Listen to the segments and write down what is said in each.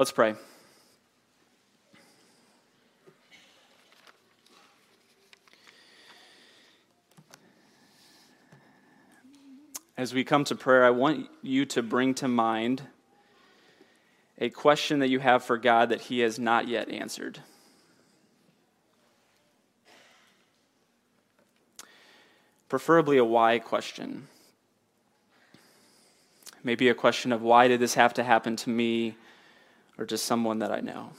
Let's pray. As we come to prayer, I want you to bring to mind a question that you have for God that He has not yet answered. Preferably a why question. Maybe a question of why did this have to happen to me or to someone that I know?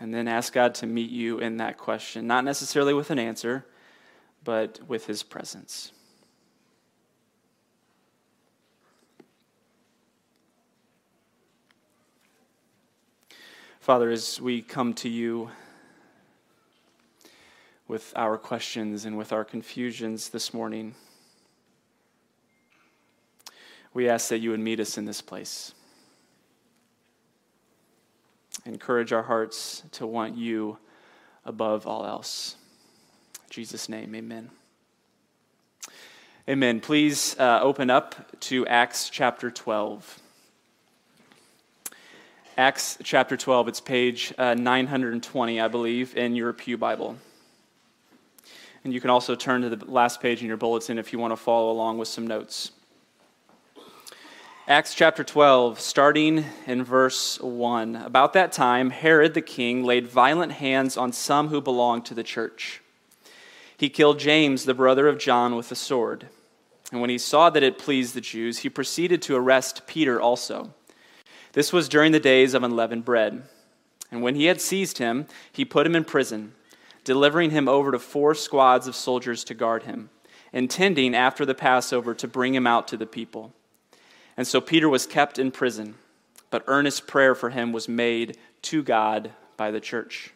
and then ask God to meet you in that question, not necessarily with an answer, but with His presence. Father, as we come to you with our questions and with our confusions this morning, we ask that you would meet us in this place encourage our hearts to want you above all else. In Jesus' name, amen. Amen. Please uh, open up to Acts chapter 12. Acts chapter 12, it's page uh, 920, I believe, in your Pew Bible. And you can also turn to the last page in your bulletin if you want to follow along with some notes. Acts chapter 12, starting in verse 1. About that time, Herod the king laid violent hands on some who belonged to the church. He killed James, the brother of John, with a sword. And when he saw that it pleased the Jews, he proceeded to arrest Peter also. This was during the days of unleavened bread. And when he had seized him, he put him in prison, delivering him over to four squads of soldiers to guard him, intending after the Passover to bring him out to the people. And so Peter was kept in prison, but earnest prayer for him was made to God by the church.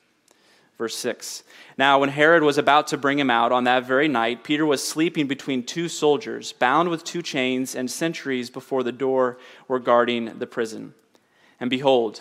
Verse 6. Now, when Herod was about to bring him out on that very night, Peter was sleeping between two soldiers, bound with two chains, and sentries before the door were guarding the prison. And behold,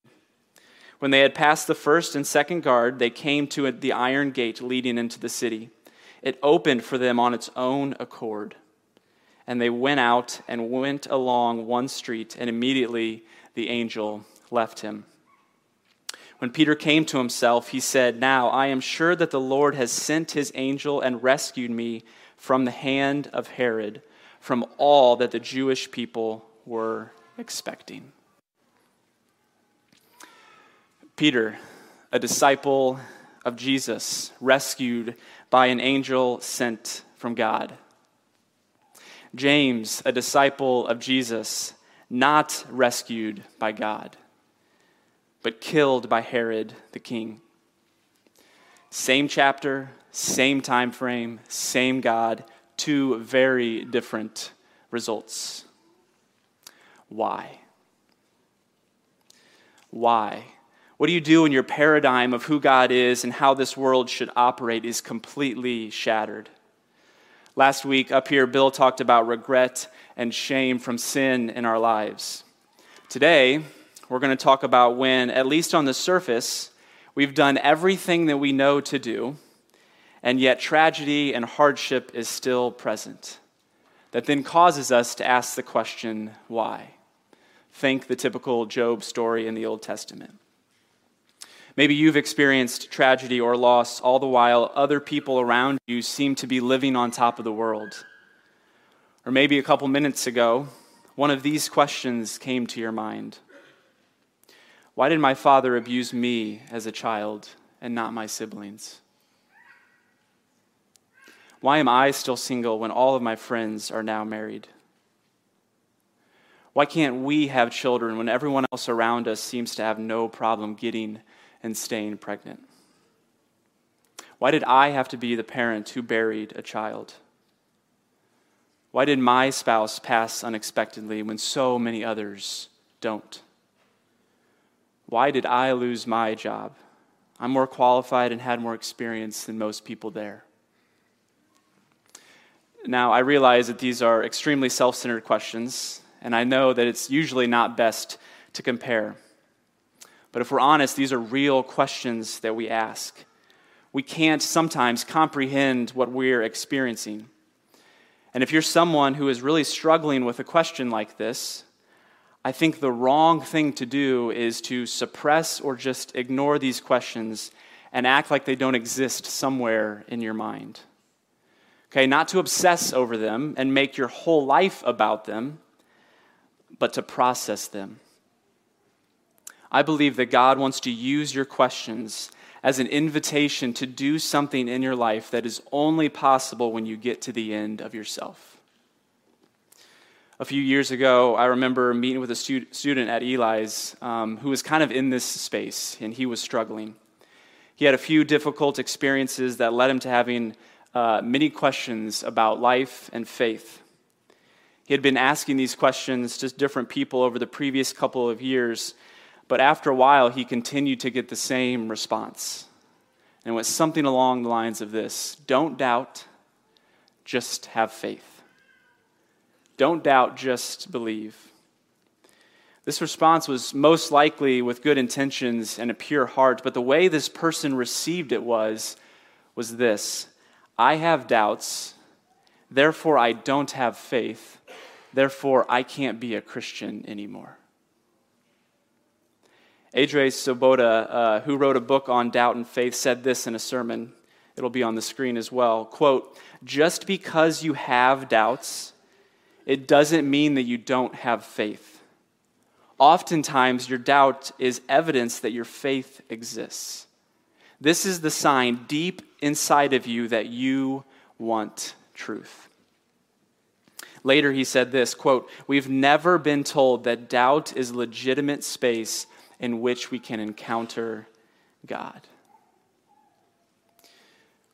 When they had passed the first and second guard, they came to the iron gate leading into the city. It opened for them on its own accord. And they went out and went along one street, and immediately the angel left him. When Peter came to himself, he said, Now I am sure that the Lord has sent his angel and rescued me from the hand of Herod, from all that the Jewish people were expecting. Peter, a disciple of Jesus, rescued by an angel sent from God. James, a disciple of Jesus, not rescued by God but killed by Herod the king. Same chapter, same time frame, same God, two very different results. Why? Why? What do you do when your paradigm of who God is and how this world should operate is completely shattered? Last week up here, Bill talked about regret and shame from sin in our lives. Today, we're going to talk about when, at least on the surface, we've done everything that we know to do, and yet tragedy and hardship is still present. That then causes us to ask the question, why? Think the typical Job story in the Old Testament. Maybe you've experienced tragedy or loss all the while other people around you seem to be living on top of the world. Or maybe a couple minutes ago, one of these questions came to your mind why did my father abuse me as a child and not my siblings? Why am I still single when all of my friends are now married? Why can't we have children when everyone else around us seems to have no problem getting and staying pregnant? Why did I have to be the parent who buried a child? Why did my spouse pass unexpectedly when so many others don't? Why did I lose my job? I'm more qualified and had more experience than most people there. Now, I realize that these are extremely self centered questions, and I know that it's usually not best to compare. But if we're honest, these are real questions that we ask. We can't sometimes comprehend what we're experiencing. And if you're someone who is really struggling with a question like this, I think the wrong thing to do is to suppress or just ignore these questions and act like they don't exist somewhere in your mind. Okay, not to obsess over them and make your whole life about them, but to process them. I believe that God wants to use your questions as an invitation to do something in your life that is only possible when you get to the end of yourself. A few years ago, I remember meeting with a stu- student at Eli's um, who was kind of in this space, and he was struggling. He had a few difficult experiences that led him to having uh, many questions about life and faith. He had been asking these questions to different people over the previous couple of years, but after a while, he continued to get the same response. And it was something along the lines of this Don't doubt, just have faith. Don't doubt, just believe. This response was most likely with good intentions and a pure heart, but the way this person received it was, was this I have doubts, therefore I don't have faith, therefore I can't be a Christian anymore. Adres Swoboda, uh, who wrote a book on doubt and faith, said this in a sermon. It'll be on the screen as well. Quote, just because you have doubts, it doesn't mean that you don't have faith. Oftentimes, your doubt is evidence that your faith exists. This is the sign deep inside of you that you want truth. Later, he said this quote, We've never been told that doubt is legitimate space in which we can encounter God.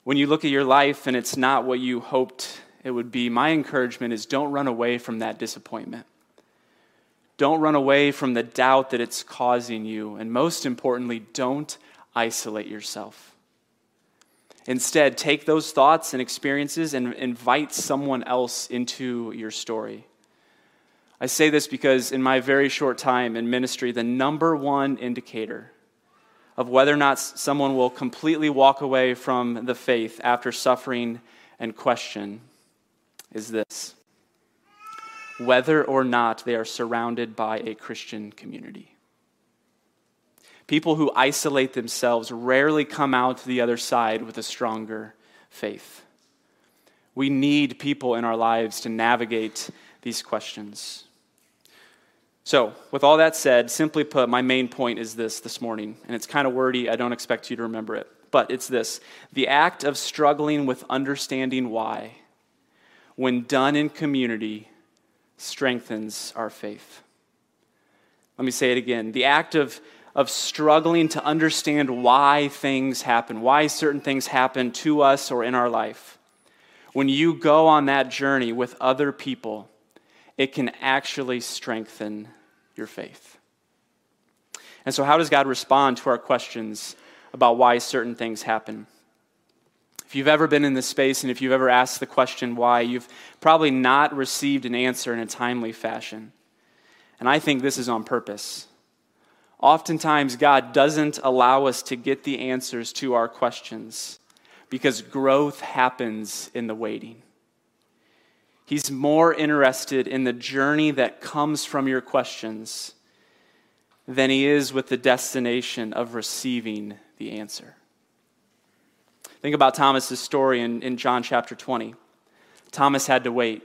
When you look at your life and it's not what you hoped it would be, my encouragement is don't run away from that disappointment. Don't run away from the doubt that it's causing you. And most importantly, don't isolate yourself. Instead, take those thoughts and experiences and invite someone else into your story. I say this because in my very short time in ministry, the number one indicator of whether or not someone will completely walk away from the faith after suffering and question is this whether or not they are surrounded by a Christian community. People who isolate themselves rarely come out to the other side with a stronger faith. We need people in our lives to navigate these questions. So, with all that said, simply put, my main point is this this morning, and it's kind of wordy. I don't expect you to remember it, but it's this the act of struggling with understanding why, when done in community, strengthens our faith. Let me say it again. The act of, of struggling to understand why things happen, why certain things happen to us or in our life, when you go on that journey with other people, it can actually strengthen your faith. And so, how does God respond to our questions about why certain things happen? If you've ever been in this space and if you've ever asked the question why, you've probably not received an answer in a timely fashion. And I think this is on purpose. Oftentimes, God doesn't allow us to get the answers to our questions because growth happens in the waiting. He's more interested in the journey that comes from your questions than he is with the destination of receiving the answer. Think about Thomas's story in, in John chapter 20. Thomas had to wait,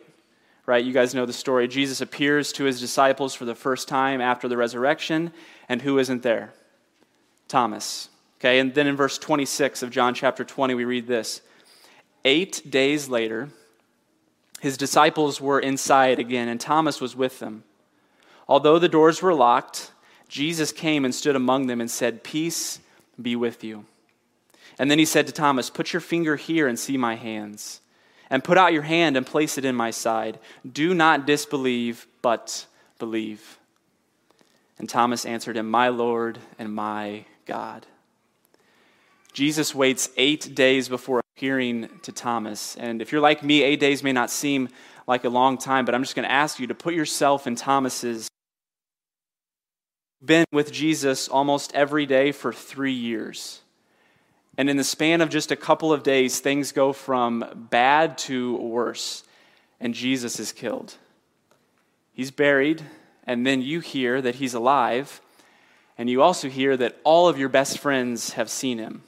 right? You guys know the story. Jesus appears to his disciples for the first time after the resurrection, and who isn't there? Thomas. Okay, and then in verse 26 of John chapter 20, we read this Eight days later, his disciples were inside again, and Thomas was with them. Although the doors were locked, Jesus came and stood among them and said, Peace be with you. And then he said to Thomas, Put your finger here and see my hands, and put out your hand and place it in my side. Do not disbelieve, but believe. And Thomas answered him, My Lord and my God. Jesus waits eight days before appearing to Thomas. And if you're like me, eight days may not seem like a long time, but I'm just going to ask you to put yourself in Thomas's been with Jesus almost every day for three years. And in the span of just a couple of days, things go from bad to worse, and Jesus is killed. He's buried, and then you hear that he's alive, and you also hear that all of your best friends have seen him,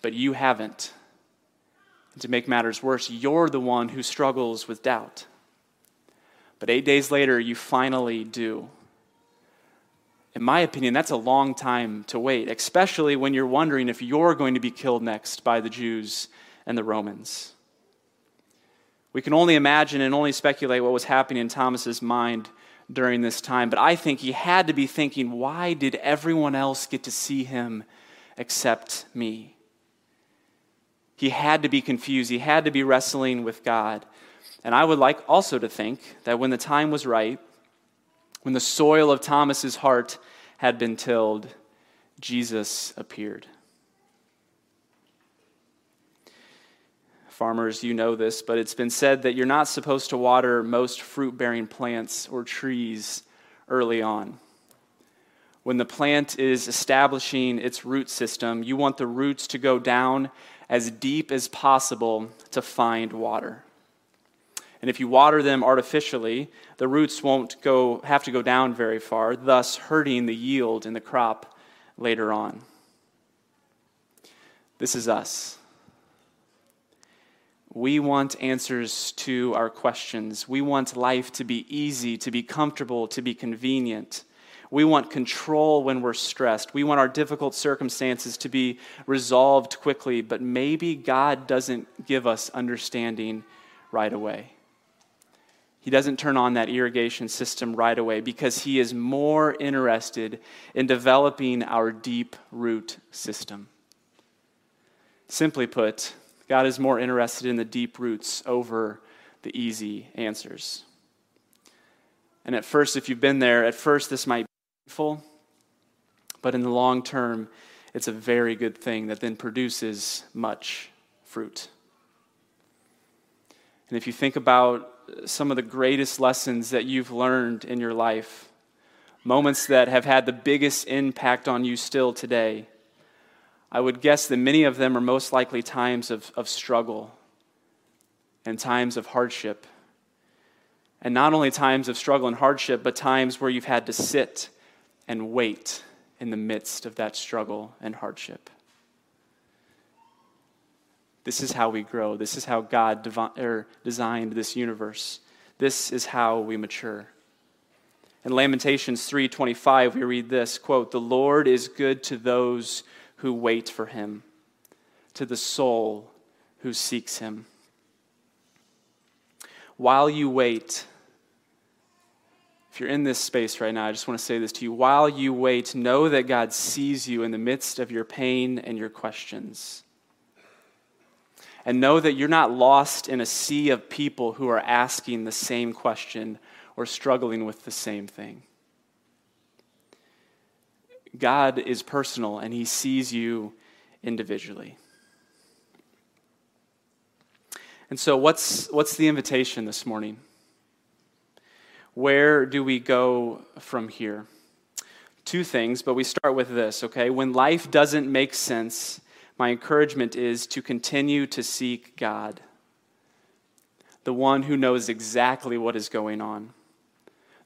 but you haven't. And to make matters worse, you're the one who struggles with doubt. But eight days later, you finally do in my opinion, that's a long time to wait, especially when you're wondering if you're going to be killed next by the Jews and the Romans. We can only imagine and only speculate what was happening in Thomas's mind during this time, but I think he had to be thinking, why did everyone else get to see him except me? He had to be confused. He had to be wrestling with God. And I would like also to think that when the time was right, when the soil of Thomas's heart had been tilled, Jesus appeared. Farmers, you know this, but it's been said that you're not supposed to water most fruit bearing plants or trees early on. When the plant is establishing its root system, you want the roots to go down as deep as possible to find water. And if you water them artificially, the roots won't go, have to go down very far, thus hurting the yield in the crop later on. This is us. We want answers to our questions. We want life to be easy, to be comfortable, to be convenient. We want control when we're stressed. We want our difficult circumstances to be resolved quickly, but maybe God doesn't give us understanding right away. He doesn't turn on that irrigation system right away because he is more interested in developing our deep root system. Simply put, God is more interested in the deep roots over the easy answers. And at first, if you've been there, at first this might painful, but in the long term, it's a very good thing that then produces much fruit. And if you think about some of the greatest lessons that you've learned in your life, moments that have had the biggest impact on you still today, I would guess that many of them are most likely times of, of struggle and times of hardship. And not only times of struggle and hardship, but times where you've had to sit and wait in the midst of that struggle and hardship. This is how we grow. This is how God devi- er, designed this universe. This is how we mature. In Lamentations 3:25 we read this, quote, "The Lord is good to those who wait for him, to the soul who seeks him." While you wait, if you're in this space right now, I just want to say this to you. While you wait, know that God sees you in the midst of your pain and your questions and know that you're not lost in a sea of people who are asking the same question or struggling with the same thing. God is personal and he sees you individually. And so, what's, what's the invitation this morning? Where do we go from here? Two things, but we start with this, okay? When life doesn't make sense, my encouragement is to continue to seek God, the one who knows exactly what is going on,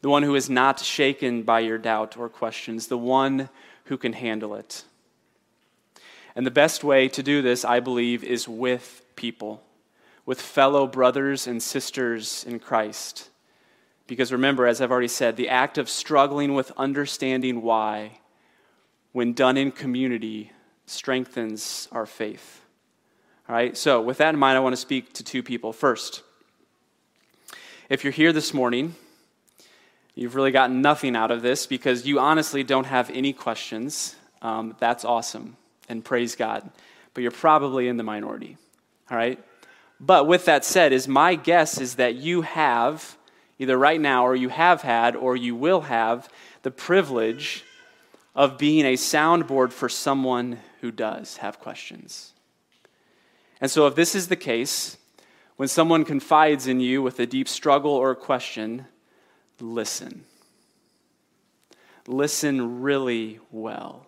the one who is not shaken by your doubt or questions, the one who can handle it. And the best way to do this, I believe, is with people, with fellow brothers and sisters in Christ. Because remember, as I've already said, the act of struggling with understanding why, when done in community, strengthens our faith. All right, so with that in mind, I want to speak to two people. First, if you're here this morning, you've really gotten nothing out of this because you honestly don't have any questions. Um, that's awesome, and praise God. But you're probably in the minority. All right? But with that said, is my guess is that you have, either right now or you have had or you will have, the privilege of being a soundboard for someone who does have questions. And so, if this is the case, when someone confides in you with a deep struggle or a question, listen. Listen really well.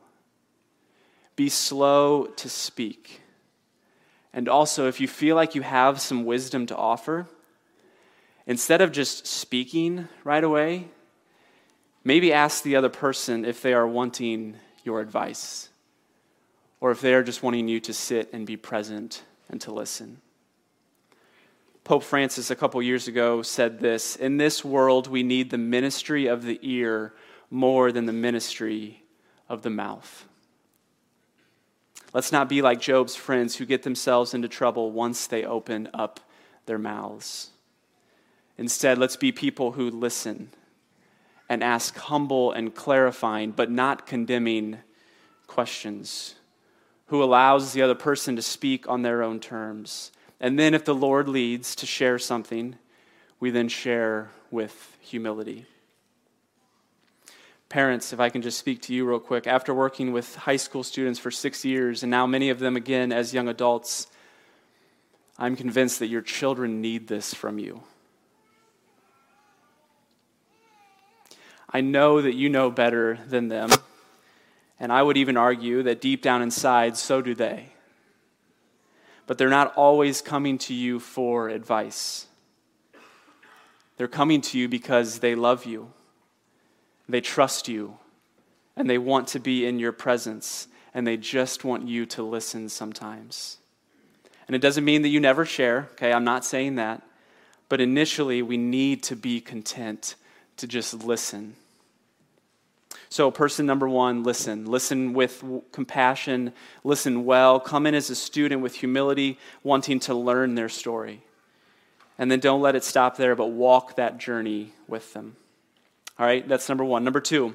Be slow to speak. And also, if you feel like you have some wisdom to offer, instead of just speaking right away, maybe ask the other person if they are wanting your advice or if they are just wanting you to sit and be present and to listen. Pope Francis, a couple years ago, said this In this world, we need the ministry of the ear more than the ministry of the mouth. Let's not be like Job's friends who get themselves into trouble once they open up their mouths. Instead, let's be people who listen and ask humble and clarifying, but not condemning questions, who allows the other person to speak on their own terms and then, if the Lord leads to share something, we then share with humility. Parents, if I can just speak to you real quick, after working with high school students for six years, and now many of them again as young adults, I'm convinced that your children need this from you. I know that you know better than them, and I would even argue that deep down inside, so do they but they're not always coming to you for advice. They're coming to you because they love you, they trust you, and they want to be in your presence, and they just want you to listen sometimes. And it doesn't mean that you never share, okay? I'm not saying that. But initially, we need to be content to just listen so, person number one, listen. Listen with compassion, listen well. Come in as a student with humility, wanting to learn their story. And then don't let it stop there, but walk that journey with them. All right, that's number one. Number two,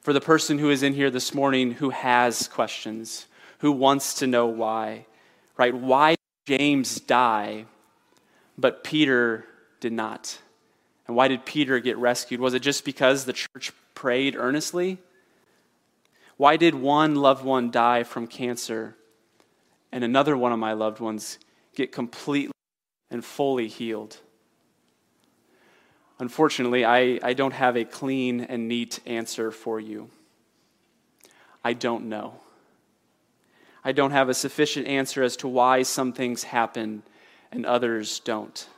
for the person who is in here this morning who has questions, who wants to know why, right? Why did James die, but Peter did not? And why did Peter get rescued? Was it just because the church prayed earnestly? Why did one loved one die from cancer and another one of my loved ones get completely and fully healed? Unfortunately, I, I don't have a clean and neat answer for you. I don't know. I don't have a sufficient answer as to why some things happen and others don't.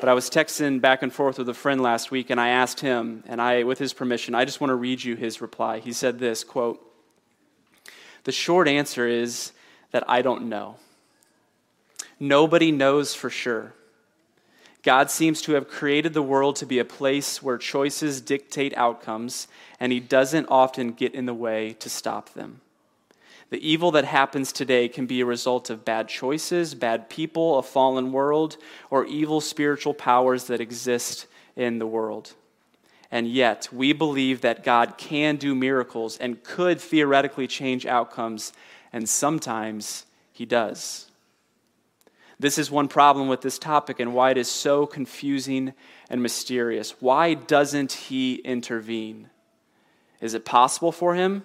But I was texting back and forth with a friend last week, and I asked him, and I, with his permission, I just want to read you his reply. He said this quote, The short answer is that I don't know. Nobody knows for sure. God seems to have created the world to be a place where choices dictate outcomes, and He doesn't often get in the way to stop them. The evil that happens today can be a result of bad choices, bad people, a fallen world, or evil spiritual powers that exist in the world. And yet, we believe that God can do miracles and could theoretically change outcomes, and sometimes He does. This is one problem with this topic and why it is so confusing and mysterious. Why doesn't He intervene? Is it possible for Him?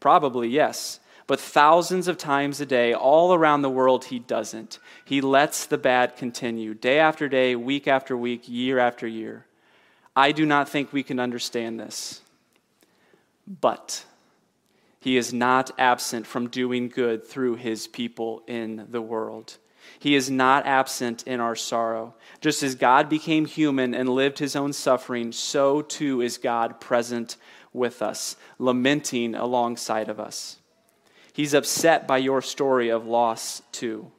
Probably, yes. But thousands of times a day, all around the world, he doesn't. He lets the bad continue, day after day, week after week, year after year. I do not think we can understand this. But he is not absent from doing good through his people in the world. He is not absent in our sorrow. Just as God became human and lived his own suffering, so too is God present with us, lamenting alongside of us. He's upset by your story of loss, too.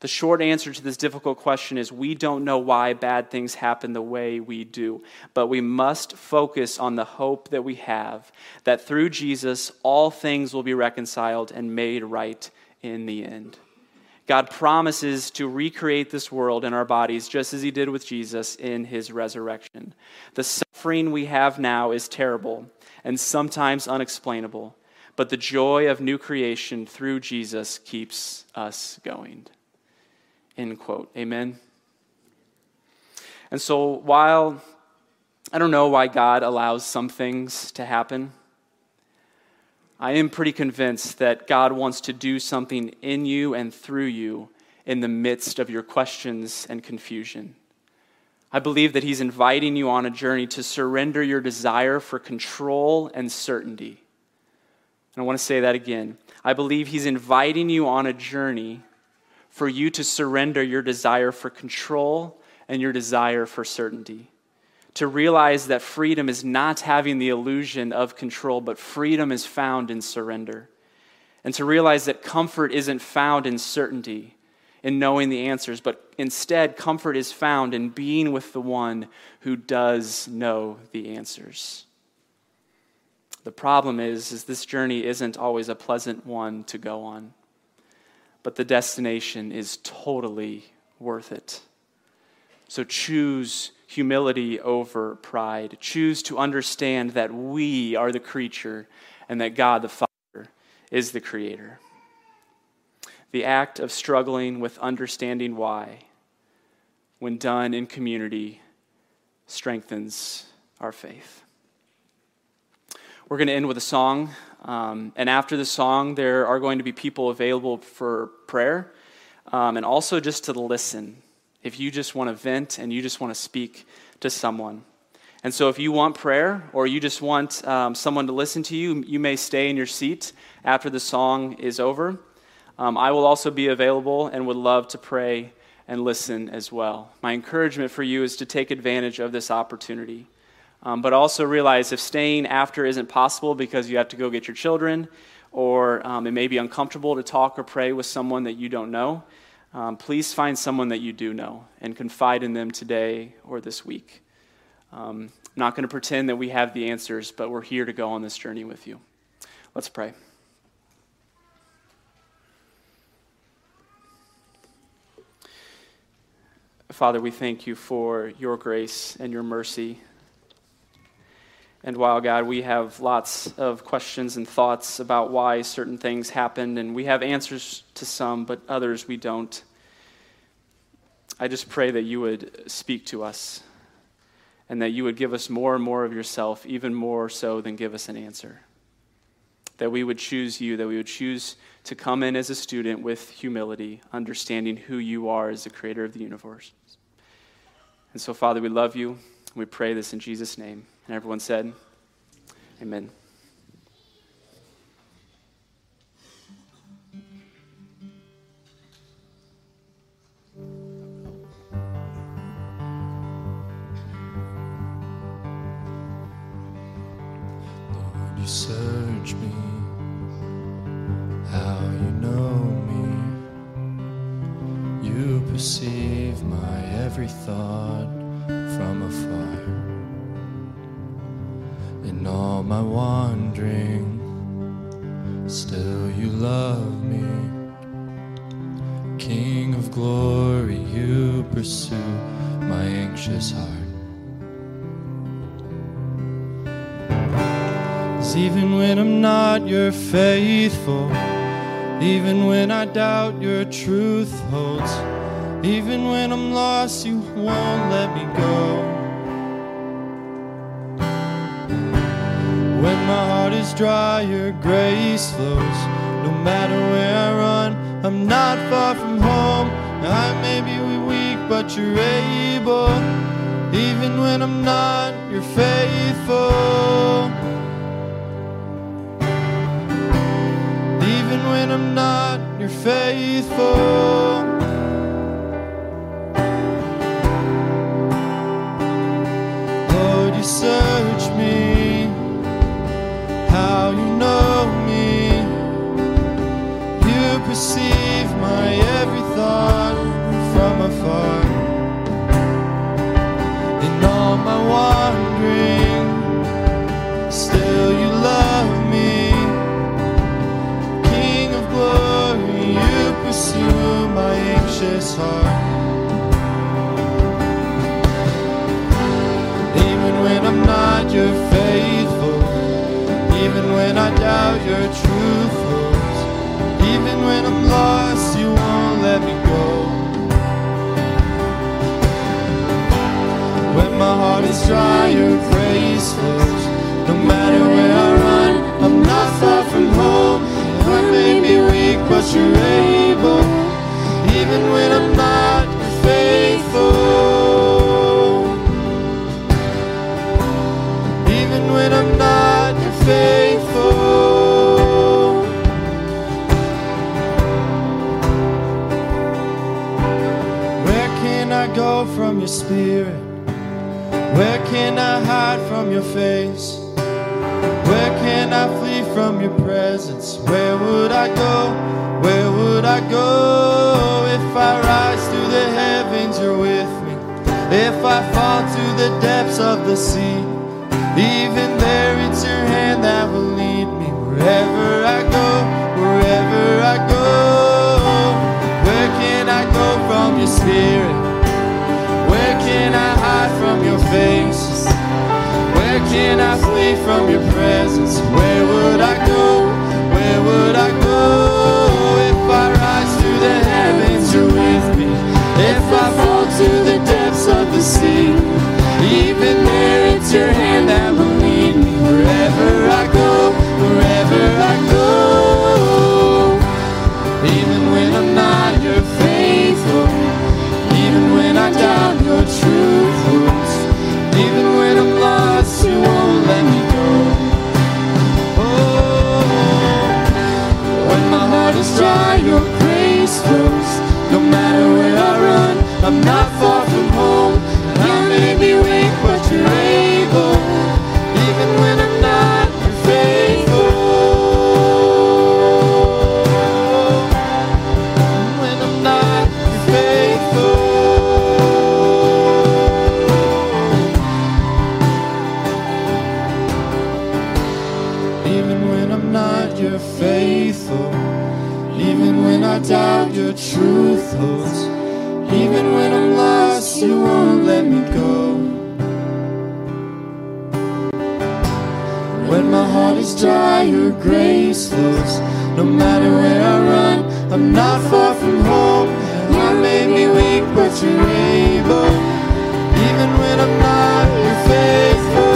The short answer to this difficult question is we don't know why bad things happen the way we do, but we must focus on the hope that we have that through Jesus, all things will be reconciled and made right in the end. God promises to recreate this world in our bodies just as he did with Jesus in his resurrection. The suffering we have now is terrible and sometimes unexplainable but the joy of new creation through Jesus keeps us going. End quote. Amen. And so while I don't know why God allows some things to happen, I am pretty convinced that God wants to do something in you and through you in the midst of your questions and confusion. I believe that He's inviting you on a journey to surrender your desire for control and certainty. And I want to say that again. I believe He's inviting you on a journey for you to surrender your desire for control and your desire for certainty. To realize that freedom is not having the illusion of control, but freedom is found in surrender. And to realize that comfort isn't found in certainty, in knowing the answers, but instead, comfort is found in being with the one who does know the answers. The problem is, is this journey isn't always a pleasant one to go on, but the destination is totally worth it. So choose humility over pride. Choose to understand that we are the creature and that God the Father is the creator the act of struggling with understanding why, when done in community, strengthens our faith. We're going to end with a song. Um, and after the song, there are going to be people available for prayer um, and also just to listen if you just want to vent and you just want to speak to someone. And so, if you want prayer or you just want um, someone to listen to you, you may stay in your seat after the song is over. Um, I will also be available and would love to pray and listen as well. My encouragement for you is to take advantage of this opportunity. Um, but also realize if staying after isn't possible because you have to go get your children, or um, it may be uncomfortable to talk or pray with someone that you don't know, um, please find someone that you do know and confide in them today or this week. Um, I'm not going to pretend that we have the answers, but we're here to go on this journey with you. Let's pray. Father, we thank you for your grace and your mercy. And while, God, we have lots of questions and thoughts about why certain things happened, and we have answers to some, but others we don't, I just pray that you would speak to us and that you would give us more and more of yourself, even more so than give us an answer. That we would choose you, that we would choose to come in as a student with humility, understanding who you are as the creator of the universe. And so, Father, we love you. We pray this in Jesus' name. And everyone said, Amen. Lord, you search me, how you know me. You perceive my every thought from afar. In all my wandering, still you love me. King of glory, you pursue my anxious heart. 'Cause even when I'm not, you're faithful. Even when I doubt, your truth holds. Even when I'm lost, you won't let me go. Is dry, your grace flows. No matter where I run, I'm not far from home. I may be weak, but you're able. Even when I'm not, you're faithful. Even when I'm not, you're faithful. heart. Even when I'm not, you're faithful. Even when I doubt, your truthfulness. Even when I'm lost, you won't let me go. When my heart is dry, your grace flows. No matter where I run, I'm not far from home. I may be weak, but you're able even when I'm not. you're faithful. Even when I doubt your truth holds. Even when I'm lost, you won't let me go. When my heart is dry, your grace flows. No matter where I run, I'm not far from home. You made me weak, but you're able. Even when I'm not, you're faithful.